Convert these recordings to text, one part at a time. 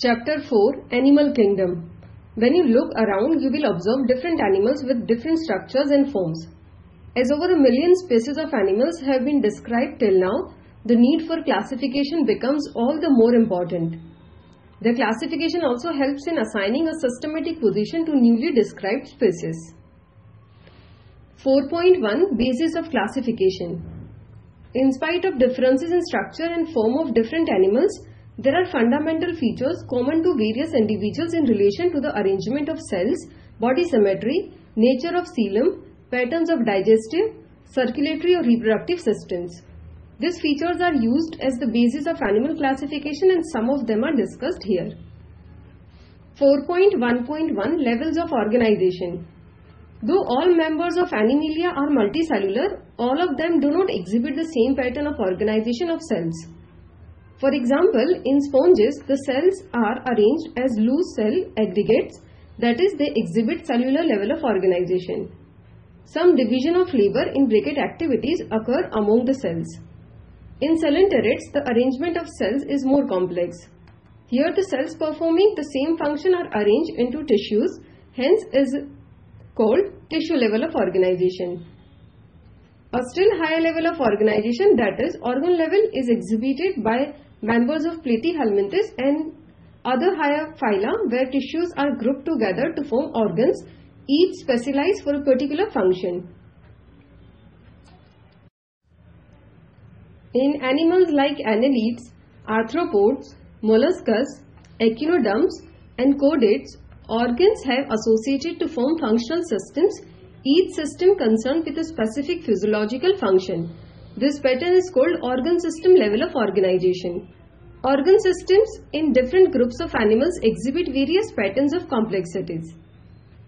Chapter 4 Animal Kingdom When you look around, you will observe different animals with different structures and forms. As over a million species of animals have been described till now, the need for classification becomes all the more important. The classification also helps in assigning a systematic position to newly described species. 4.1 Basis of Classification In spite of differences in structure and form of different animals, there are fundamental features common to various individuals in relation to the arrangement of cells, body symmetry, nature of coelom, patterns of digestive, circulatory or reproductive systems. These features are used as the basis of animal classification and some of them are discussed here. 4.1.1 Levels of Organization Though all members of Animalia are multicellular, all of them do not exhibit the same pattern of organization of cells. For example, in sponges, the cells are arranged as loose cell aggregates, that is, they exhibit cellular level of organization. Some division of labor in bracket activities occur among the cells. In coelenterates, the arrangement of cells is more complex. Here, the cells performing the same function are arranged into tissues, hence is called tissue level of organization. A still higher level of organization, that is, organ level, is exhibited by members of Platyhelminthes and other higher phyla where tissues are grouped together to form organs, each specialized for a particular function. In animals like annelids, arthropods, molluscus, echinoderms and chordates, organs have associated to form functional systems, each system concerned with a specific physiological function. This pattern is called organ system level of organization. Organ systems in different groups of animals exhibit various patterns of complexities.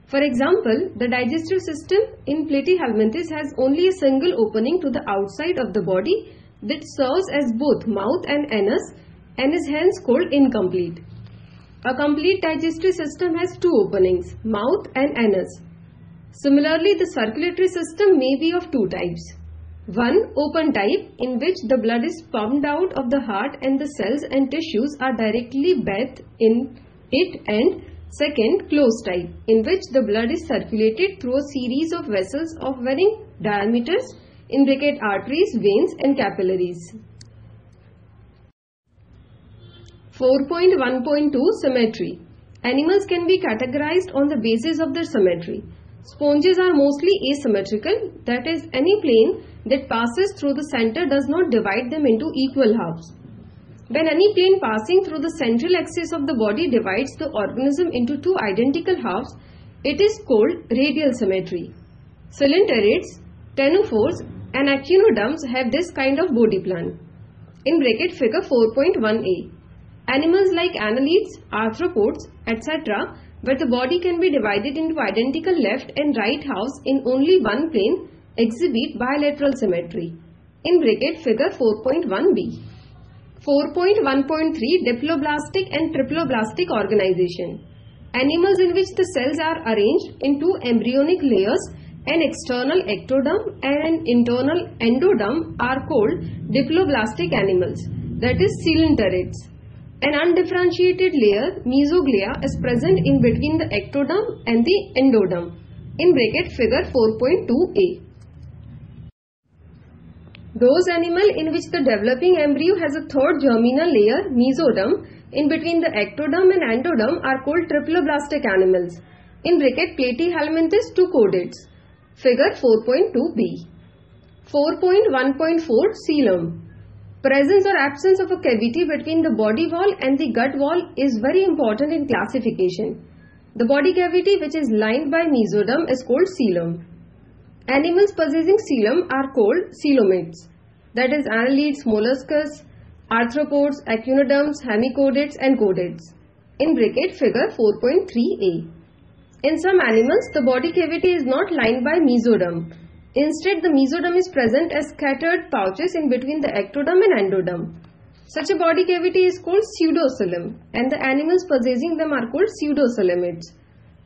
For example, the digestive system in Platyhelminthes has only a single opening to the outside of the body that serves as both mouth and anus and is hence called incomplete. A complete digestive system has two openings, mouth and anus. Similarly, the circulatory system may be of two types. One open type in which the blood is pumped out of the heart and the cells and tissues are directly bathed in it and second closed type in which the blood is circulated through a series of vessels of varying diameters in bracket arteries, veins and capillaries. 4.1.2 Symmetry Animals can be categorized on the basis of their symmetry. Sponges are mostly asymmetrical, that is, any plane that passes through the center does not divide them into equal halves. When any plane passing through the central axis of the body divides the organism into two identical halves, it is called radial symmetry. Coelenterates, ctenophores and echinoderms have this kind of body plan. In bracket figure 4.1a. Animals like annelids, arthropods, etc., where the body can be divided into identical left and right halves in only one plane, exhibit bilateral symmetry. In bracket figure 4.1b. 4.1.3 Diploblastic and triploblastic organization. Animals in which the cells are arranged into embryonic layers, an external ectoderm and an internal endoderm are called diploblastic animals, that is coelenterates. An undifferentiated layer, mesoglea, is present in between the ectoderm and the endoderm. In bracket figure 4.2a. Those animal in which the developing embryo has a third germinal layer, mesoderm, in between the ectoderm and endoderm are called triploblastic animals. In bracket Platyhelminthes two chordates. Figure 4.2b. 4.1.4 Coelom. Presence or absence of a cavity between the body wall and the gut wall is very important in classification. The body cavity which is lined by mesoderm is called coelom. Animals possessing coelom are called coelomates. That is annelids, molluscus, arthropods, echinoderms, hemichordates and chordates. In bracket figure 4.3a. In some animals, the body cavity is not lined by mesoderm. Instead, the mesoderm is present as scattered pouches in between the ectoderm and endoderm. Such a body cavity is called pseudocoelom and the animals possessing them are called pseudocoelomates.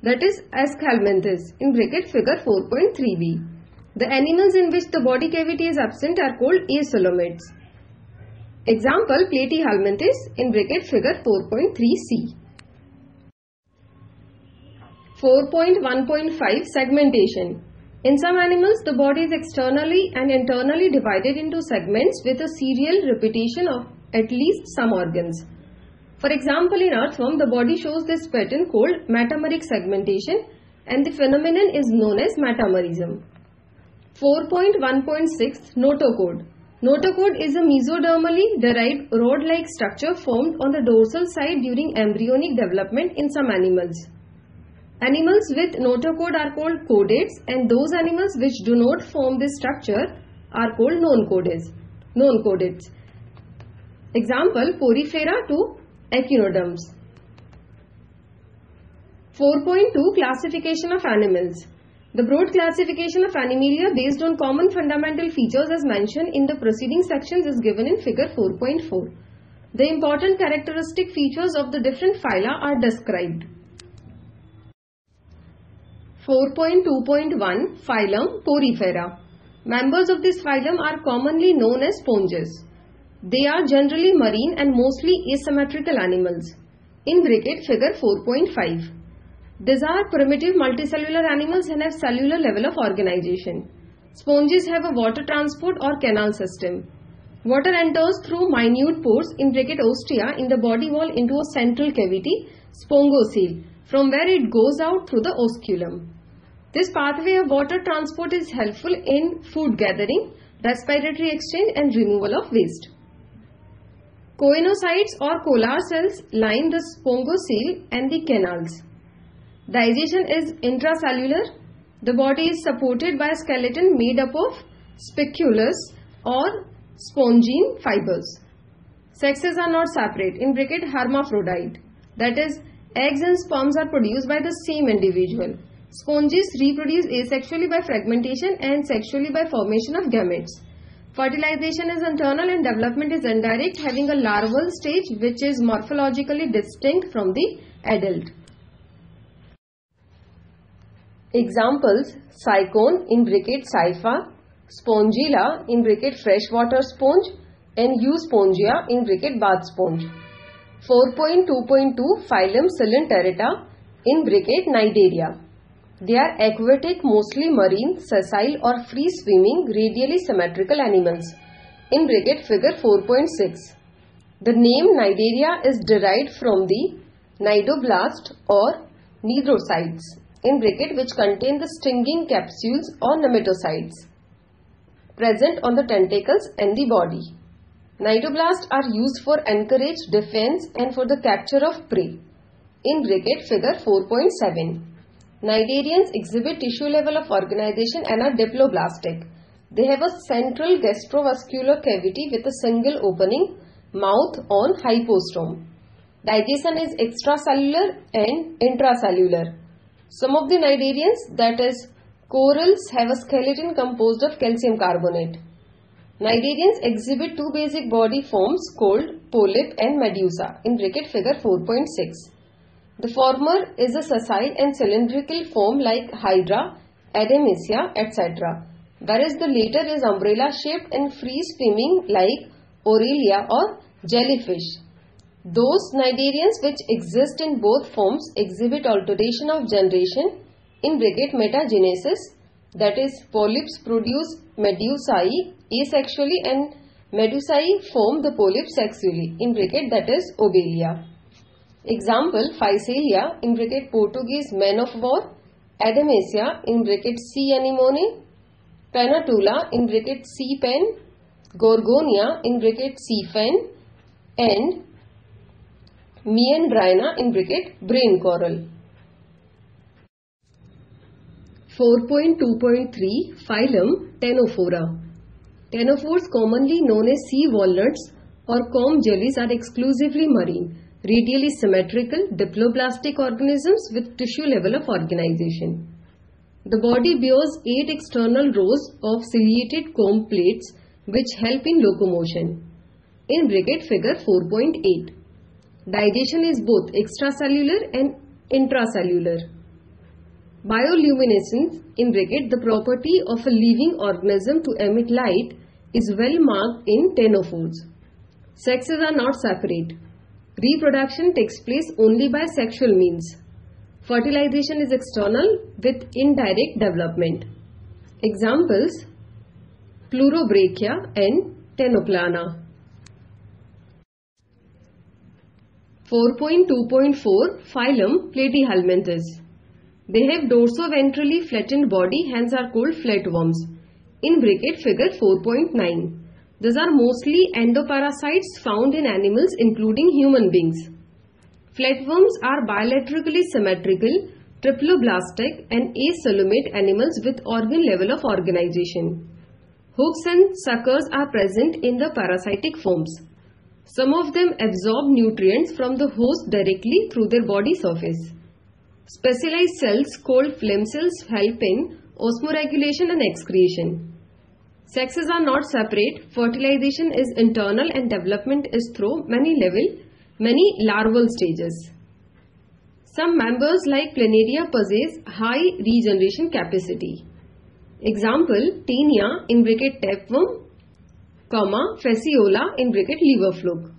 That is Aschelminthes in bracket figure 4.3b. The animals in which the body cavity is absent are called acoelomates. Example Platyhelminthes in bracket figure 4.3c. 4.1.5 Segmentation In some animals, the body is externally and internally divided into segments with a serial repetition of at least some organs. For example, in earthworm, the body shows this pattern called metameric segmentation and the phenomenon is known as metamerism. 4.1.6 Notochord Notochord is a mesodermally derived rod-like structure formed on the dorsal side during embryonic development in some animals. Animals with notochord are called chordates and those animals which do not form this structure are called non-chordates. Non-chordates. Example Porifera to echinoderms. 4.2 Classification of animals The broad classification of Animalia based on common fundamental features as mentioned in the preceding sections is given in figure 4.4. The important characteristic features of the different phyla are described. 4.2.1 Phylum Porifera Members of this phylum are commonly known as sponges. They are generally marine and mostly asymmetrical animals. In bracket figure 4.5. These are primitive multicellular animals and have cellular level of organization. Sponges have a water transport or canal system. Water enters through minute pores in bracket ostia in the body wall into a central cavity, spongocoel, from where it goes out through the osculum. This pathway of water transport is helpful in food gathering, respiratory exchange and removal of waste. Choanocytes or collar cells line the spongocoel and the canals. Digestion is intracellular. The body is supported by a skeleton made up of spicules or spongin fibers. Sexes are not separate. In bracket hermaphrodite. That is, eggs and sperms are produced by the same individual. Sponges reproduce asexually by fragmentation and sexually by formation of gametes. Fertilization is internal and development is indirect having a larval stage which is morphologically distinct from the adult. Examples Sycon in bracket Scypha, Spongilla in bracket freshwater sponge and Euspongia in bracket bath sponge. 4.2.2 Phylum Coelenterata in bracket Cnidaria. They are aquatic, mostly marine, sessile or free swimming, radially symmetrical animals. In bracket figure 4.6. The name Cnidaria is derived from the cnidoblast or cnidocytes in bracket which contain the stinging capsules or nematocytes present on the tentacles and the body. Cnidoblasts are used for encourage defense and for the capture of prey. In bracket figure 4.7. Cnidarians exhibit tissue level of organization and are diploblastic. They have a central gastrovascular cavity with a single opening, mouth on hypostome. Digestion is extracellular and intracellular. Some of the cnidarians, that is, corals, have a skeleton composed of calcium carbonate. Cnidarians exhibit two basic body forms called polyp and medusa in bracket figure 4.6. The former is a sessile and cylindrical form like Hydra, Adamsia, etc. Whereas the later is umbrella shaped and free swimming like Aurelia or jellyfish. Those cnidarians which exist in both forms exhibit alternation of generation in bracket metagenesis that is polyps produce medusae asexually and medusae form the polyp sexually in bracket that is obelia. Example Physalia in bracket Portuguese man of war, Adamsia in bracket sea anemone, Pennatula in bracket sea pen, Gorgonia in bracket sea fan. And Meandrina in bracket brain coral. 4.2.3 Phylum Ctenophora. Ctenophores commonly known as sea walnuts or comb jellies are exclusively marine, radially symmetrical, diploblastic organisms with tissue level of organization. The body bears eight external rows of ciliated comb plates which help in locomotion. In bracket figure 4.8. Digestion is both extracellular and intracellular. Bioluminescence in bracket the property of a living organism to emit light is well marked in ctenophores. Sexes are not separate. Reproduction takes place only by sexual means. Fertilization is external with indirect development. Examples Pleurobrachia and Ctenoplana. 4.2.4 Phylum Platyhelminthes. They have dorsoventrally flattened body hence are called flatworms. In bracket figure 4.9. These are mostly endoparasites found in animals including human beings. Flatworms are bilaterally symmetrical, triploblastic and acellular animals with organ level of organization. Hooks and suckers are present in the parasitic forms. Some of them absorb nutrients from the host directly through their body surface. Specialized cells called flame cells help in osmoregulation and excretion. Sexes are not separate, fertilization is internal and development is through many level, many larval stages. Some members like planaria possess high regeneration capacity. Example, Taenia in bracket tapeworm, comma, fasciola in bracket liver fluke.